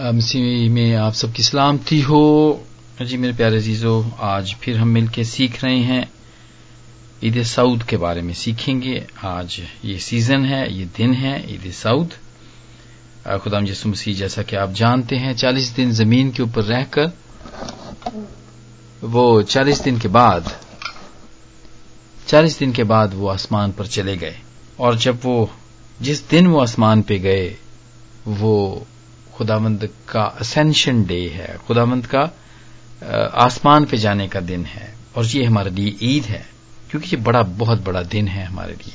मसीह में आप सबकी सलामती हो। जी मेरे प्यारे जीजो आज फिर हम मिलके सीख रहे हैं ईद सऊद के बारे में सीखेंगे। आज ये सीज़न है, ये दिन है ईद सऊद। खुदाम यसु मसीह, जैसा कि आप जानते हैं, चालीस दिन ज़मीन के ऊपर रहकर, वो चालीस दिन के बाद, चालीस दिन के बाद वो आसमान पर चले गए। और जब वो, जिस दिन वो आसमान पे गए, वो खुदावंद का असेंशन डे है। खुदामंद का आसमान पे जाने का दिन है। और ये हमारे लिए ईद है, क्योंकि ये बड़ा, बहुत बड़ा दिन है हमारे लिए।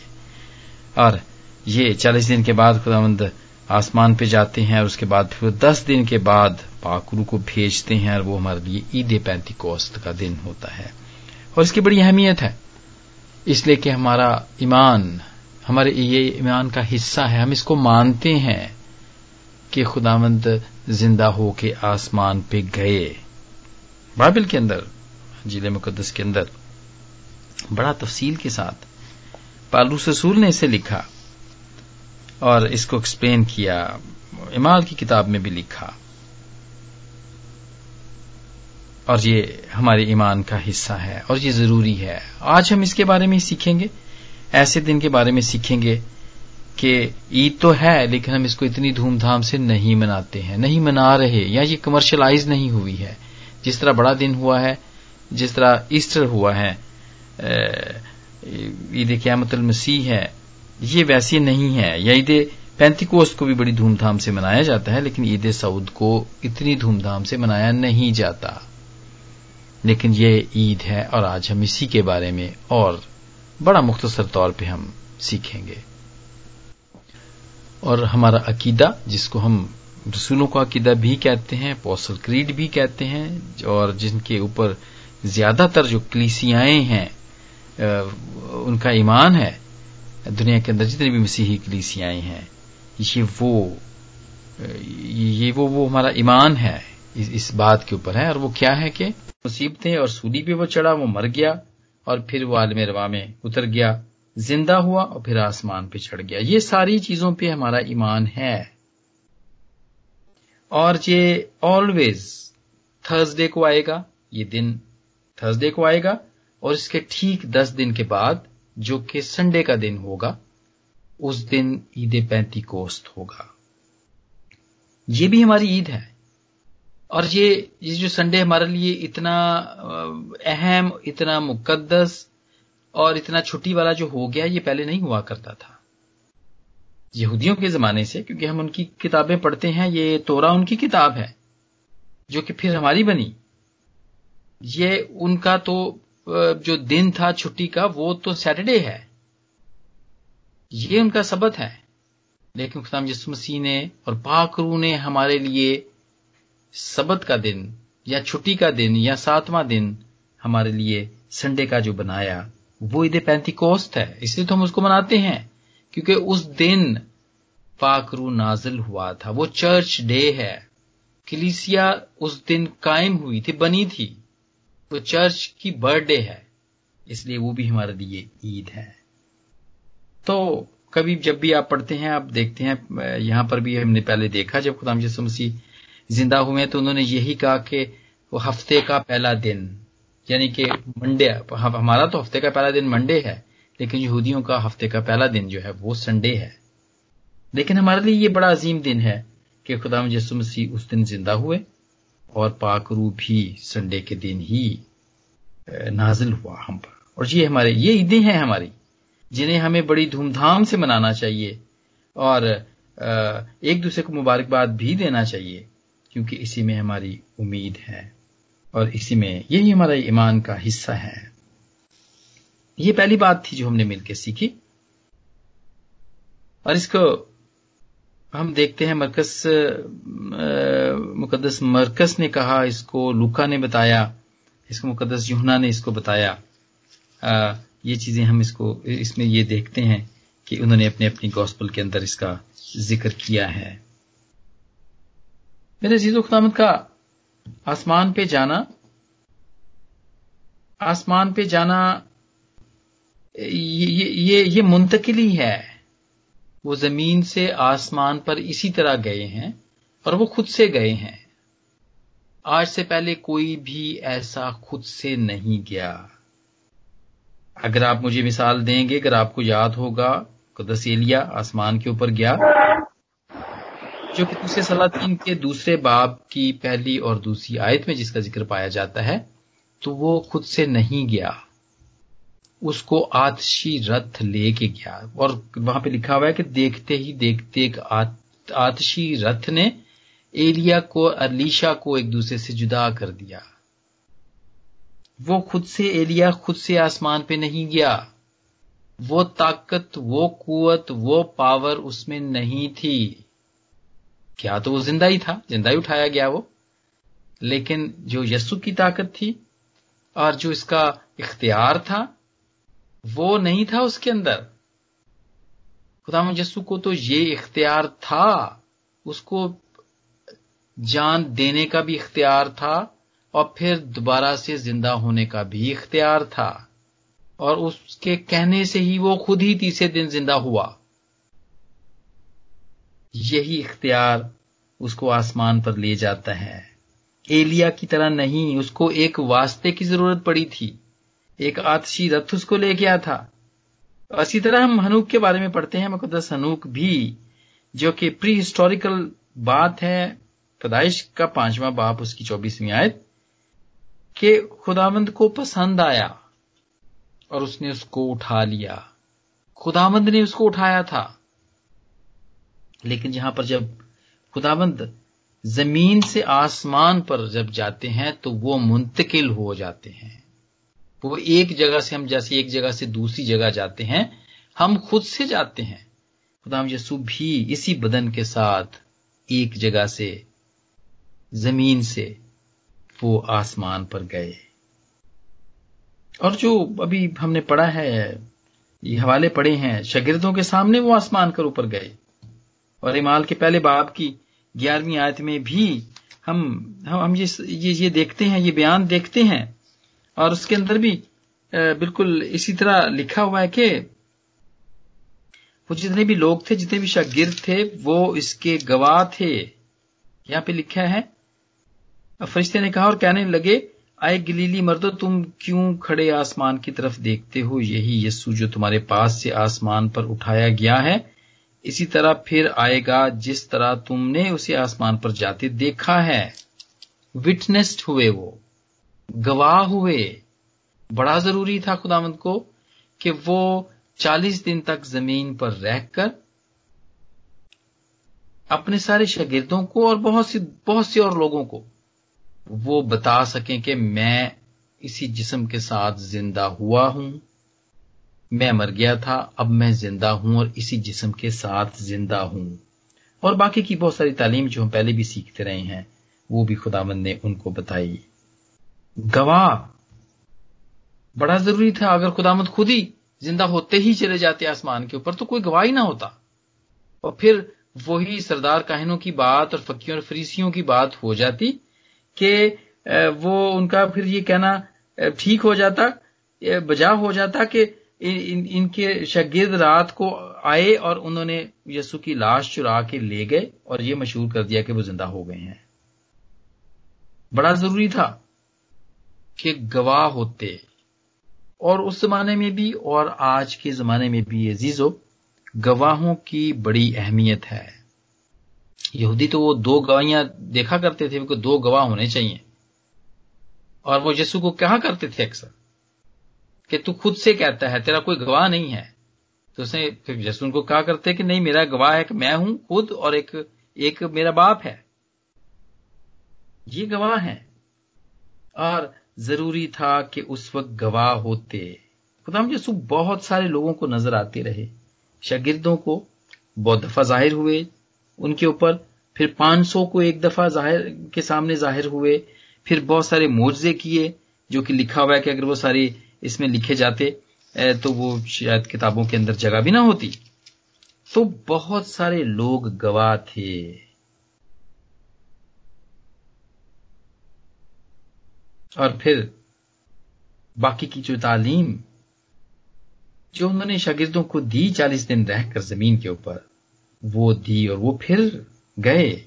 और ये चालीस दिन के बाद खुदामंद आसमान पे जाते हैं और उसके बाद फिर दस दिन के बाद पाकरू को भेजते हैं और वो हमारे लिए ईद पैंती कोस्त का दिन होता है। और इसकी बड़ी अहमियत है। इसलिए कि हमारा ईमान, हमारे ये ईमान का हिस्सा है। हम इसको मानते हैं। कि खुदावंद ज़िंदा होके आसमान पे गए। बाइबल के अंदर, ज़िले मुकदस के अंदर, बड़ा तफसील के साथ पालू ससूल ने इसे लिखा और इसको एक्सप्लेन किया, इमाल की किताब में भी लिखा। और ये हमारे ईमान का हिस्सा है और ये ज़रूरी है। आज हम इसके बारे में सीखेंगे, ऐसे दिन के बारे में सीखेंगे कि ईद तो है, लेकिन हम इसको इतनी धूमधाम से नहीं मनाते हैं, नहीं मना रहे या ये कमर्शलाइज नहीं हुई है। जिस तरह बड़ा दिन हुआ है, जिस तरह ईस्टर हुआ है ईद क्यामत मसीह है, ये वैसी नहीं है। या ईद पैंतीकोस्त को भी बड़ी धूमधाम से मनाया जाता है, लेकिन ईद सऊद को इतनी धूमधाम से मनाया नहीं जाता। लेकिन ये ईद है, और आज हम इसी के बारे में और बड़ा मुख्तसर तौर पे हम सीखेंगे। और हमारा अकीदा जिसको हम रसूलों का अकीदा भी कहते हैं पोसल क्रीड भी कहते हैं और जिनके ऊपर ज़्यादातर जो कलीसियाएँ हैं उनका ईमान है दुनिया के अंदर जितनी भी मसीही कलीसियाएँ हैं ये वो ये वो वो हमारा ईमान है इस, इस बात के ऊपर है और वो क्या है कि मुसीबतें और सूली पे वो चढ़ा वो मर गया और फिर वो आलम रवा में उतर गया ज़िंदा हुआ और फिर आसमान पे चढ़ गया। ये सारी चीज़ों पे हमारा ईमान है। और ये ऑलवेज थर्सडे को आएगा, ये दिन थर्सडे को आएगा, और इसके ठीक दस दिन के बाद, जो कि संडे का दिन होगा, उस दिन ईद पैंती कोस्त होगा। ये भी हमारी ईद है। और ये ये जो संडे हमारे लिए इतना अहम, इतना मुकद्दस और इतना छुट्टी वाला जो हो गया, ये पहले नहीं हुआ करता था। यहूदियों के जमाने से, क्योंकि हम उनकी किताबें पढ़ते हैं, ये तोरा उनकी किताब है, जो कि फिर हमारी बनी। ये उनका तो जो दिन था छुट्टी का, वो तो सैटरडे है। ये उनका सबक है। लेकिन खुदाम यसु मसीह ने और पाकरू ने हमारे लिए सबत का दिन, या छुट्टी का दिन, या सातवां दिन हमारे लिए संडे का जो बनाया। वो ईद पैंतीकोस्त है। इसलिए तो हम उसको मनाते हैं। क्योंकि उस दिन पाकरू नाजिल हुआ था। वो चर्च डे है। कलीसिया उस दिन कायम हुई थी, बनी थी। तो चर्च की बर्थडे है। इसलिए वो भी हमारे लिए ईद है। तो कभी जब भी आप पढ़ते हैं, आप देखते हैं, यहाँ पर भी हमने पहले देखा, जब खुदाम यसु मसीह ज़िंदा हुए तो उन्होंने यही कहा कि वो हफ़्ते का पहला दिन यानी कि मंडे हमारा तो हफ़्ते का पहला दिन मंडे है, लेकिन यहूदियों का हफ़्ते का पहला दिन जो है, वो संडे है। लेकिन हमारे लिए ये बड़ा अजीम दिन है कि खुदा यसु मसीह उस दिन ज़िंदा हुए और पाकरू भी संडे के दिन ही नाजिल हुआ हम पर। और ये हमारे, ये ईदें हैं हमारी, जिन्हें हमें बड़ी धूमधाम से मनाना चाहिए और एक दूसरे को मुबारकबाद भी देना चाहिए, क्योंकि इसी में हमारी उम्मीद है। और इसी में यही हमारा ईमान का हिस्सा है। ये पहली बात थी जो हमने मिलकर सीखी। और इसको हम देखते हैं मरकस मुकदस मरकस ने कहा इसको लुका ने बताया इसको मुकदस युहना ने इसको बताया। आ, ये चीज़ें हम इसको इसमें ये देखते हैं कि उन्होंने अपने अपनी गॉस्पल के अंदर इसका ज़िक्र किया है। मेरे जीजो खुदामद का आसमान पे जाना। आसमान पे जाना, ये ये ये मुंतकिली है। वो ज़मीन से आसमान पर इसी तरह गए हैं और वो खुद से गए हैं। आज से पहले कोई भी ऐसा खुद से नहीं गया। अगर आप मुझे मिसाल देंगे, अगर आपको याद होगा, कदस एलिया आसमान के ऊपर गया। जो कि दूसरे सलातीन के दूसरे बाब की पहली और दूसरी आयत में जिसका ज़िक्र पाया जाता है तो वो खुद से नहीं गया। उसको आतशी रथ लेके गया। और वहाँ पे लिखा हुआ है कि देखते ही देखते एक आतशी रथ ने एलिया को, अलीशा को एक दूसरे से जुदा कर दिया। वो खुद से, एलिया खुद से आसमान पे नहीं गया। वो ताकत, वो कुवत, वो पावर उसमें नहीं थी। क्या तो वो ज़िंदा ही था, ज़िंदा ही उठाया गया वो। लेकिन जो यस्सु की ताकत थी और जो इसका इख्तियार था, वो नहीं था उसके अंदर। खुदा यस्सु को तो ये इख्तियार था, उसको जान देने का भी इख्तियार था और फिर दोबारा से ज़िंदा होने का भी इख्तियार था। और उसके कहने से ही वो खुद ही तीसरे दिन ज़िंदा हुआ। यही इख्तियार उसको आसमान पर ले जाता है। एलिया की तरह नहीं, उसको एक वास्ते की ज़रूरत पड़ी थी। एक आतशी रथ उसको ले गया था। इसी तरह हम हनूक के बारे में पढ़ते हैं मुकदस हनूक भी, जो कि प्री हिस्टोरिकल बात है, पैदाइश का पांचवा बाप उसकी चौबीसवीं आयत, के खुदामंद को पसंद आया और उसने उसको उठा लिया। खुदामंद ने उसको उठाया था। लेकिन जहाँ पर जब खुदाबंद ज़मीन से आसमान पर जब जाते हैं तो वो मुंतकिल हो जाते हैं। वो एक जगह से हम जैसे एक जगह से दूसरी जगह जाते हैं, हम खुद से जाते हैं। खुदाम यसु भी इसी बदन के साथ एक जगह से, ज़मीन से वो आसमान पर गए। और जो अभी हमने पढ़ा है, ये हवाले पढ़े हैं, शगिर्दों के सामने वो आसमान कर ऊपर गए। और इमाल के पहले बाब की ग्यारहवीं आयत में भी हम हम ये ये ये देखते हैं, ये बयान देखते हैं। और उसके अंदर भी बिल्कुल इसी तरह लिखा हुआ है कि वो जितने भी लोग थे, जितने भी शागिर्द थे, वो इसके गवाह थे। यहाँ पे लिखा है फरिश्ते ने कहा और कहने लगे, आए गलीली मर्दो, तुम क्यों खड़े आसमान की तरफ़ देखते हो? यही यस्सु जो तुम्हारे पास से आसमान पर उठाया गया है। इसी तरह फिर आएगा, जिस तरह तुमने उसे आसमान पर जाते देखा है। विटनेस्ड हुए वो। गवाह हुए। बड़ा ज़रूरी था खुदामंद को कि वो चालीस दिन तक ज़मीन पर रहकर अपने सारे शागिर्दों को और बहुत सी, बहुत से और लोगों को वो बता सकें कि मैं इसी जिस्म के साथ ज़िंदा हुआ हूँ। मैं मर गया था, अब मैं ज़िंदा हूँ और इसी जिस्म के साथ ज़िंदा हूँ। और बाकी की बहुत सारी तालीम जो हम पहले भी सीखते रहे हैं, वो भी खुदावंद ने उनको बताई। गवाह, बड़ा ज़रूरी था, अगर खुदामंद खुद ही ज़िंदा होते ही चले जाते आसमान के ऊपर तो कोई गवाह ही ना होता। और फिर वही सरदार काहिनों की बात और फकियों और फरीसियों की बात हो जाती कि वो उनका फिर ये कहना ठीक हो जाता बजा हो जाता कि इन, इनके शगिर्द रात को आए और उन्होंने यसु की लाश चुरा के ले गए और ये मशहूर कर दिया कि वो ज़िंदा हो गए हैं। बड़ा ज़रूरी था कि गवाह होते। और उस जमाने में भी और आज के जमाने में भी अजीजो गवाहों की बड़ी अहमियत है। यहूदी तो वो दो गवाहियाँ देखा करते थे उनको दो गवाह होने चाहिए। और वो यीशु को कहा करते थे अक्सर। कि तू खुद से कहता है, तेरा कोई गवाह नहीं है। तो उसने फिर यीशु उनको कहा करते कि नहीं, मेरा गवाह है कि मैं हूँ खुद और एक एक मेरा बाप है। ये गवाह है। और ज़रूरी था कि उस वक्त गवाह होते। खुदाम यसु बहुत सारे लोगों को नज़र आते रहे। शागिर्दों को बहुत दफ़ा ज़ाहिर हुए। उनके ऊपर फिर 500 को एक दफ़ा ज़ाहिर, के सामने ज़ाहिर हुए। फिर बहुत सारे मुआवजे किए, जो कि लिखा हुआ है कि अगर वो सारे इसमें लिखे जाते तो वो शायद किताबों के अंदर जगह भी ना होती। तो बहुत सारे लोग गवाह थे। और फिर बाकी की जो तालीम, जो उन्होंने शागिर्दों को दी चालीस दिन रहकर ज़मीन के ऊपर, वो दी और वो फिर गए।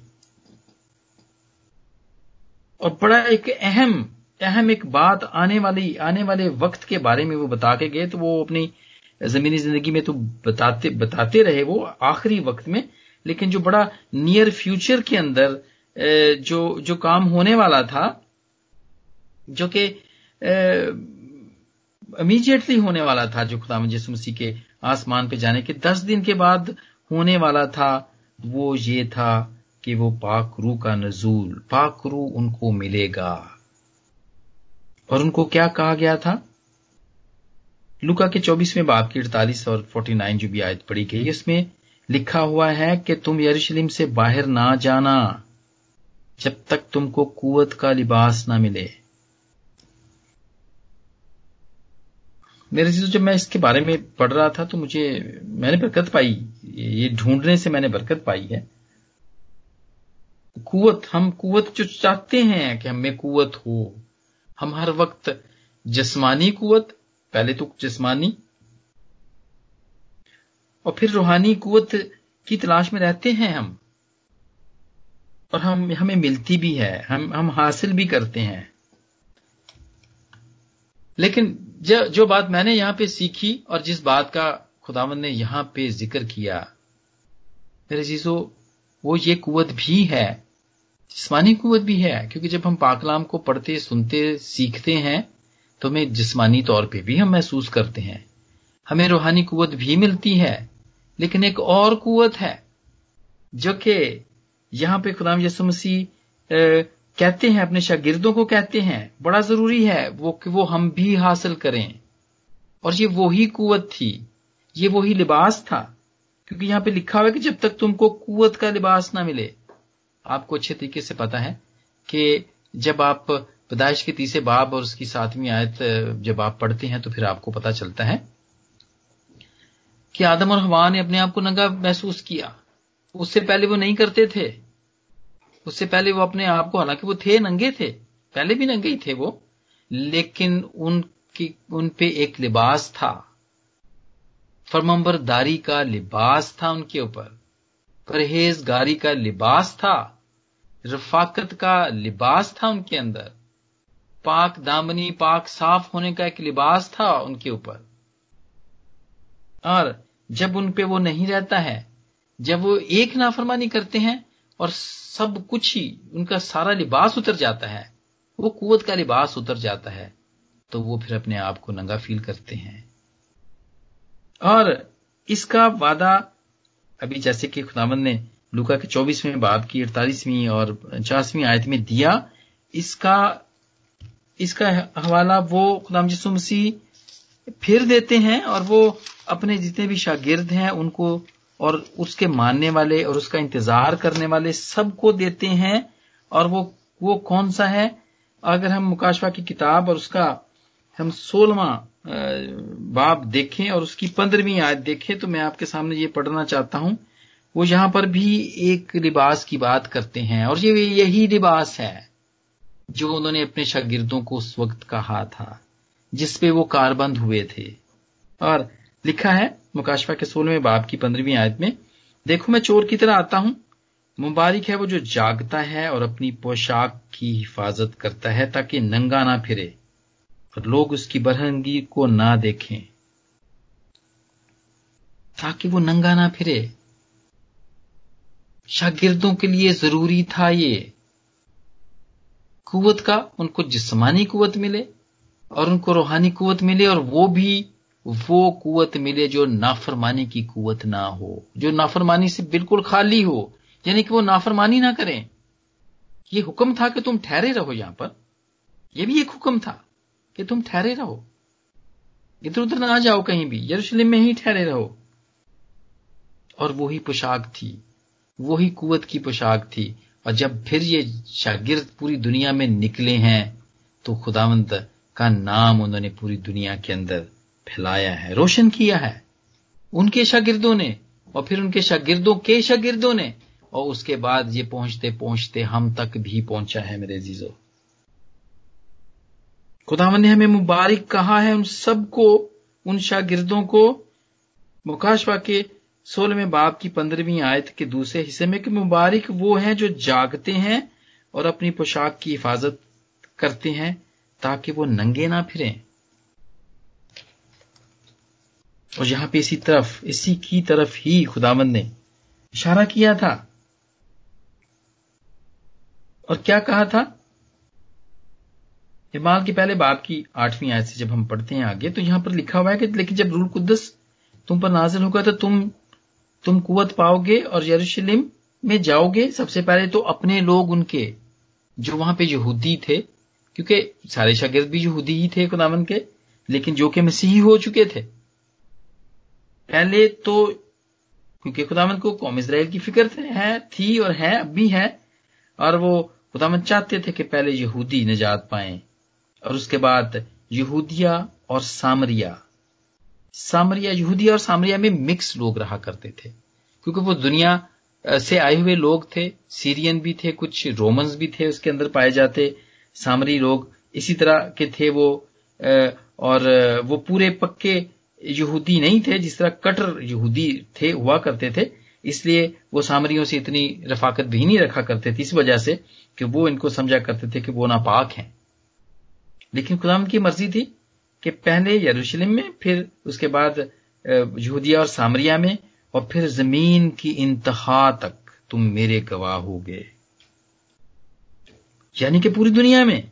और बड़ा एक अहम अहम एक बात आने वाली, आने वाले वक्त के बारे में वो बता के गए तो वो अपनी जमीनी ज़िंदगी में तो बताते बताते रहे वो आखिरी वक्त में। लेकिन जो बड़ा नियर फ्यूचर के अंदर जो जो काम होने वाला था, जो कि इमीजिएटली होने वाला था, जो खुदा यसु मसीह के आसमान पे जाने के दस दिन के बाद होने वाला था, वो ये था कि वो पाक रू का नजूल, पाक रू उनको मिलेगा। और उनको क्या कहा गया था? लुका के चौबीसवें बाप की अड़तालीस और फोर्टी नाइन जो भी आयत पड़ी गई, इसमें लिखा हुआ है कि तुम यरूशलेम से बाहर ना जाना, जब तक तुमको कुवत का लिबास ना मिले। मेरे चीज़ों जब मैं इसके बारे में पढ़ रहा था तो मुझे, मैंने बरकत पाई, ये ढूँढने से मैंने बरकत पाई है। कुवत, हम कुवत जो चाहते हैं कि हमें कुवत हो हम हर वक्त जिस्मानी कुवत पहले तो जिस्मानी और फिर रूहानी कुवत की तलाश में रहते हैं हम। और हम हमें मिलती भी है हम हम हासिल भी करते हैं। लेकिन जो, जो बात मैंने यहाँ पे सीखी और जिस बात का खुदावन ने यहाँ पे ज़िक्र किया मेरे चीज़ों वो ये कुवत भी है जिस्मानी कुवत भी है, क्योंकि जब हम पाकलाम को पढ़ते, सुनते, सीखते हैं तो हमें जिस्मानी तौर पे भी हम महसूस करते हैं। हमें रूहानी कुवत भी मिलती है, लेकिन एक और कुवत है, जो कि यहाँ पे खुदाम यसु मसीह कहते हैं, अपने शागिर्दों को कहते हैं, बड़ा ज़रूरी है वो कि वो हम भी हासिल करें। और ये वही कुवत थी, ये वही लिबास था, क्योंकि यहाँ पे लिखा हुआ है कि जब तक तुमको कुवत का लिबास ना मिले आपको अच्छे तरीके से पता है कि जब आप पैदाइश के तीसरे बाब और उसकी सातवीं आयत जब आप पढ़ते हैं तो फिर आपको पता चलता है कि आदम और हवा ने अपने आप को नंगा महसूस किया। उससे पहले वो नहीं करते थे। उससे पहले वो अपने आप को, हालाँकि वो थे, नंगे थे। पहले भी नंगे ही थे वो, लेकिन उनकी, उन पे एक लिबास था। फरमंबरदारी का लिबास था उनके ऊपर। परहेजगारी का लिबास था। रफाकत का लिबास था उनके अंदर। पाक दामनी, पाक साफ़ होने का एक लिबास था उनके ऊपर। और जब उन पे वो नहीं रहता है, जब वो एक नाफरमानी करते हैं और सब कुछ ही उनका सारा लिबास उतर जाता है, वो कुवत का लिबास उतर जाता है तो वो फिर अपने आप को नंगा फील करते हैं। और इसका वादा अभी जैसे कि खुदामंद ने लुका के चौबीसवें बाब की अड़तालीसवीं और पचासवीं आयत में दिया। इसका इसका हवाला वो खुदाम यसु मसीह फिर देते हैं और वो अपने जितने भी शागिर्द हैं, उनको और उसके मानने वाले और उसका इंतज़ार करने वाले सबको देते हैं। और वो वो कौन सा है? अगर हम मुकाशवा की किताब और उसका हम सोलवा बाब देखें और उसकी पंद्रहवीं आयत देखें तो मैं आपके सामने ये पढ़ना चाहता हूँ। वो यहाँ पर भी एक लिबास की बात करते हैं और ये यही लिबास है जो उन्होंने अपने शागिर्दों को उस वक्त कहा था जिसपे वो कारबंद हुए थे। और लिखा है मुकाशफा के सोलहवें बाप की पंद्रहवीं आयत में, देखो मैं चोर की तरह आता हूँ। मुबारक है वो जो जागता है और अपनी पोशाक की हिफाजत करता है ताकि नंगा ना फिरे और लोग उसकी बरहंगी को ना देखें, ताकि वो नंगा ना फिरे। शागिर्दों के लिए ज़रूरी था ये। कुवत का उनको जिस्मानी कुवत मिले और उनको रूहानी कुवत मिले और वो भी वो कुवत मिले जो नाफरमानी की कुवत ना हो, जो नाफरमानी से बिल्कुल खाली हो, यानी कि वो नाफरमानी ना करें। ये हुक्म था कि तुम ठहरे रहो यहाँ पर। यह भी एक हुक्म था कि तुम ठहरे रहो। इधर उधर ना जाओ कहीं भी, यरूशलेम में ही ठहरे रहो। और वो ही पोशाक थी। वही कुवत की पोशाक थी। और जब फिर ये शागिर्द पूरी दुनिया में निकले हैं तो खुदावंत का नाम उन्होंने पूरी दुनिया के अंदर फैलाया है, रोशन किया है। उनके शागिर्दों ने, और फिर उनके शागिर्दों के शागिर्दों ने, और उसके बाद ये पहुँचते पहुँचते हम तक भी पहुँचा है मेरे जीजो खुदावन ने हमें मुबारक कहा है उन सबको, उन शागिर्दों को। मुकाशवा के सोलहवें बाप की पंद्रहवीं आयत के दूसरे हिस्से में कि मुबारक वो हैं जो जागते हैं और अपनी पोशाक की हिफाजत करते हैं ताकि वो नंगे ना फिरें। और यहाँ पे इसी तरफ़, इसी की तरफ़ ही खुदावंद ने इशारा किया था। और क्या कहा था? इमाल के पहले बाप की आठवीं आयत से जब हम पढ़ते हैं आगे तो यहाँ पर लिखा हुआ है कि, लेकिन जब रूल कुद्दस तुम पर नाजिल होगा तो तुम तुम कुवत पाओगे और यरूशलेम में जाओगे सबसे पहले तो अपने लोग उनके, जो वहाँ पे यहूदी थे, क्योंकि सारे शागिर्द भी यहूदी ही थे खुदावन के, लेकिन जो कि मसीही हो चुके थे। पहले तो क्योंकि खुदावन को कौम इसराइल की फ़िक्र है, थी और है, अब भी है, और वो खुदावन चाहते थे कि पहले यहूदी निजात पाए, और उसके बाद यहूदिया और सामरिया। सामरिया, यहूदी और सामरिया में मिक्स लोग रहा करते थे। क्योंकि वो दुनिया से आए हुए लोग थे, सीरियन भी थे, कुछ रोमन्स भी थे उसके अंदर पाए जाते, सामरी लोग इसी तरह के थे वो और वो पूरे पक्के यहूदी नहीं थे, जिस तरह कटर यहूदी थे, हुआ करते थे, इसलिए वो सामरियों से इतनी रफाकत भी नहीं रखा करते थे, इस वजह से कि वो इनको समझा करते थे कि वो नापाक हैं। लेकिन खुदाम की मर्ज़ी थी कि पहले यरूशलेम में, फिर उसके बाद यहूदिया और सामरिया में, और फिर ज़मीन की इंतहा तक तुम मेरे गवाह हो गए। यानी कि पूरी दुनिया में।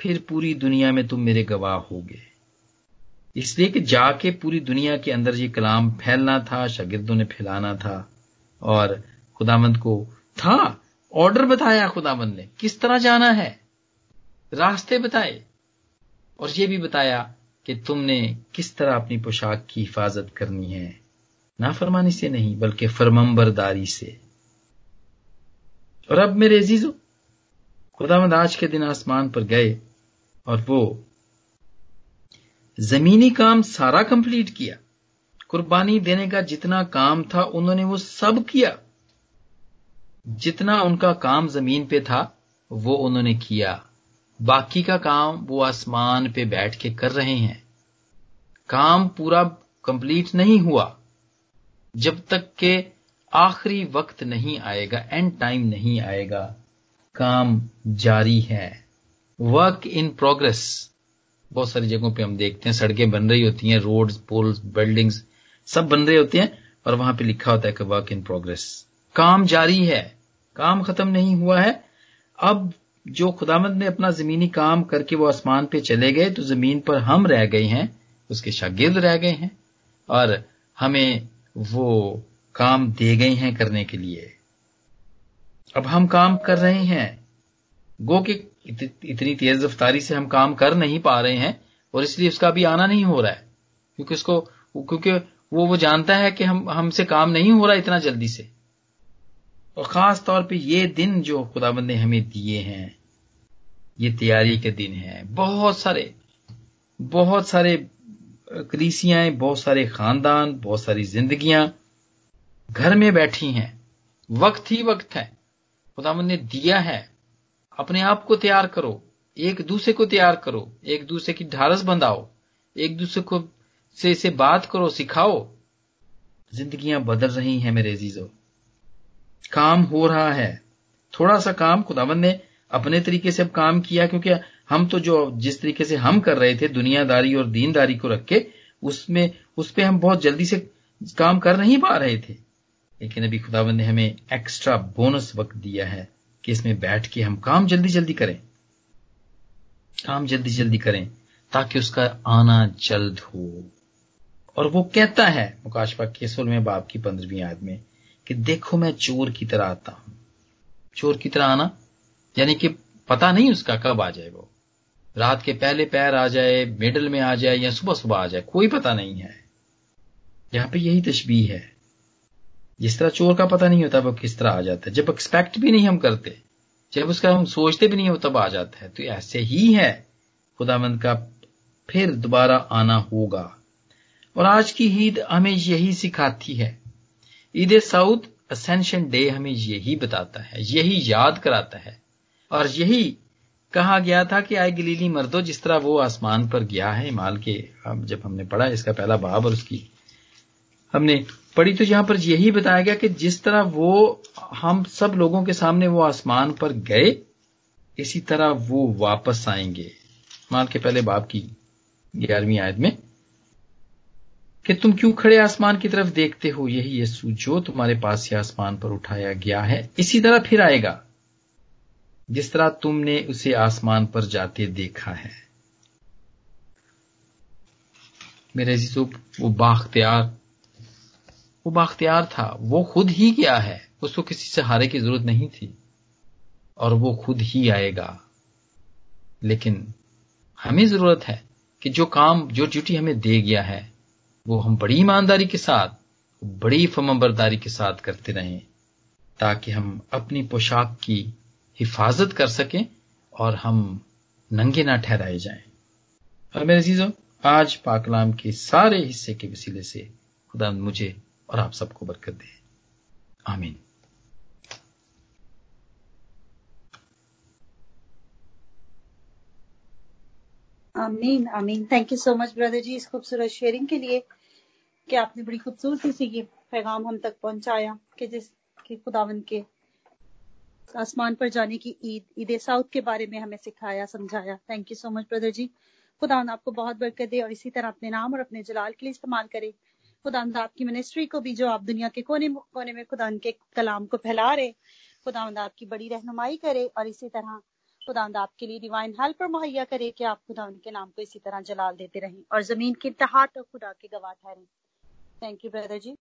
फिर पूरी दुनिया में तुम मेरे गवाह हो गए। इसलिए कि जाके पूरी दुनिया के अंदर ये कलाम फैलना था, शागिर्दों ने फैलाना था, और खुदामंद को था। ऑर्डर बताया खुदामंद ने, किस तरह जाना है? रास्ते बताए। और ये भी बताया कि तुमने किस तरह अपनी पोशाक की हिफाजत करनी है। नाफरमानी से नहीं, बल्कि फरमंबरदारी से। और अब मेरे अजीजों, खुदावंद आज के दिन आसमान पर गए और वो जमीनी काम सारा कंप्लीट किया। कुर्बानी देने का जितना काम था, उन्होंने वो सब किया। जितना उनका काम ज़मीन पे था, वो उन्होंने किया। बाकी का काम वो आसमान पे बैठ के कर रहे हैं। काम पूरा कंप्लीट नहीं हुआ, जब तक के आखिरी वक्त नहीं आएगा एंड टाइम नहीं आएगा। काम जारी है। वर्क इन प्रोग्रेस बहुत सारी जगहों पे हम देखते हैं, सड़कें बन रही होती हैं रोड्स पुल्स बिल्डिंग्स सब बन रहे होते हैं और वहाँ पे लिखा होता है कि वर्क इन प्रोग्रेस काम जारी है। काम खत्म नहीं हुआ है। अब जो खुदामंद ने अपना जमीनी काम करके वो आसमान पे चले गए तो ज़मीन पर हम रह गए हैं, उसके शागिर्द रह गए हैं, और हमें वो काम दे गए हैं करने के लिए। अब हम काम कर रहे हैं। गो कि इतनी तेज रफ्तारी से हम काम कर नहीं पा रहे हैं, और इसलिए उसका भी आना नहीं हो रहा है, क्योंकि उसको, क्योंकि वो वो जानता है कि हम, हमसे काम नहीं हो रहा इतना जल्दी से। और खास तौर पे ये दिन जो खुदाबंद ने हमें दिए हैं ये तैयारी के दिन हैं। बहुत सारे बहुत सारे कलीसियाँ बहुत सारे खानदान बहुत सारी जिंदगियाँ घर में बैठी हैं। वक्त ही वक्त है। खुदाबंद ने दिया है। अपने आप को तैयार करो। एक दूसरे को तैयार करो। एक दूसरे की ढारस बंधाओ। एक दूसरे को से, से बात करो सिखाओ। जिंदगियाँ बदल रही हैं मेरे जीजो काम हो रहा है। थोड़ा सा काम खुदाबंद ने अपने तरीके से अब काम किया, क्योंकि हम तो जो जिस तरीके से हम कर रहे थे, दुनियादारी और दीनदारी को रख के, उसमें, उस पर हम बहुत जल्दी से काम कर नहीं पा रहे थे। लेकिन अभी खुदाबंद ने हमें एक्स्ट्रा बोनस वक्त दिया है कि इसमें बैठ के हम काम जल्दी जल्दी करें। काम जल्दी जल्दी करें, ताकि उसका आना जल्द हो। और वो कहता है मुकाशपा के सोलहवें बाप की पंद्रहवीं आयत में कि देखो मैं चोर की तरह आता हूँ। चोर की तरह आना? यानी कि पता नहीं उसका कब आ जाए वो। रात के पहले पैर आ जाए मिडल में आ जाए या सुबह सुबह आ जाए, कोई पता नहीं है। यहाँ पे यही तशबीह है। जिस तरह चोर का पता नहीं होता, वो किस तरह आ जाता है। जब एक्सपेक्ट भी नहीं हम करते, जब उसका हम सोचते भी नहीं हो, तब आ जाता है। तो ऐसे ही है। खुदामंद का फिर दोबारा आना होगा। और आज की ईद हमें यही सिखाती है ईद साउद असेंशन डे हमें यही बताता है, यही याद कराता है। और यही कहा गया था कि आए गलीली मर्दो, जिस तरह वो आसमान पर गया है हिमाल के जब हमने पढ़ा इसका पहला बाब और उसकी हमने पढ़ी तो यहाँ पर यही बताया गया कि जिस तरह वो, हम सब लोगों के सामने वो आसमान पर गए, इसी तरह वो वापस आएँगे। माल के पहले बाप की ग्यारहवीं आयत में कि तुम क्यों खड़े आसमान की तरफ़ देखते हो? यही यीशु जो तुम्हारे पास से आसमान पर उठाया गया है, इसी तरह फिर आएगा। जिस तरह तुमने उसे आसमान पर जाते देखा है। मेरे जीसु वो बाख्तियार वो बाख्तियार था। वो खुद ही गया है। उसको किसी सहारे की ज़रूरत नहीं थी। और वो खुद ही आएगा। लेकिन हमें ज़रूरत है कि जो काम, जो ड्यूटी हमें दे गया है वो हम बड़ी ईमानदारी के साथ, बड़ी फमबरदारी के साथ करते रहें, ताकि हम अपनी पोशाक की हिफाजत कर सकें और हम नंगे ना ठहराए जाएँ। और मेरे चीज़ों आज पाकलाम के सारे हिस्से के वसीले से खुदा मुझे और आप सबको बरकत दे। आमीन। आमीन आमीन। Thank you so much brother ji, इस खूबसूरत शेयरिंग के लिए कि आपने बड़ी खूबसूरती से ये पैगाम हम तक पहुँचाया कि जिस, कि खुदावन के आसमान पर जाने की ईद ईद साउथ के बारे में हमें सिखाया, समझाया। Thank you so much brother ji. खुदा आपको बहुत बरकत दे और इसी तरह अपने नाम और अपने जलाल के लिए इस्तेमाल करे। खुदा आपकी मिनिस्ट्री को भी जो आप दुनिया के कोने कोने में खुदा के कलाम को फैला रहे खुदा आपकी बड़ी रहनुमाई करे और इसी तरह खुदा आपके लिए डिवाइन हेल्पर मुहैया करे कि आप खुदा उनके नाम को इसी तरह जलाल देते रहें और ज़मीन की इंतहा तक खुदा के गवाह ठहरें। Thank you brother ji.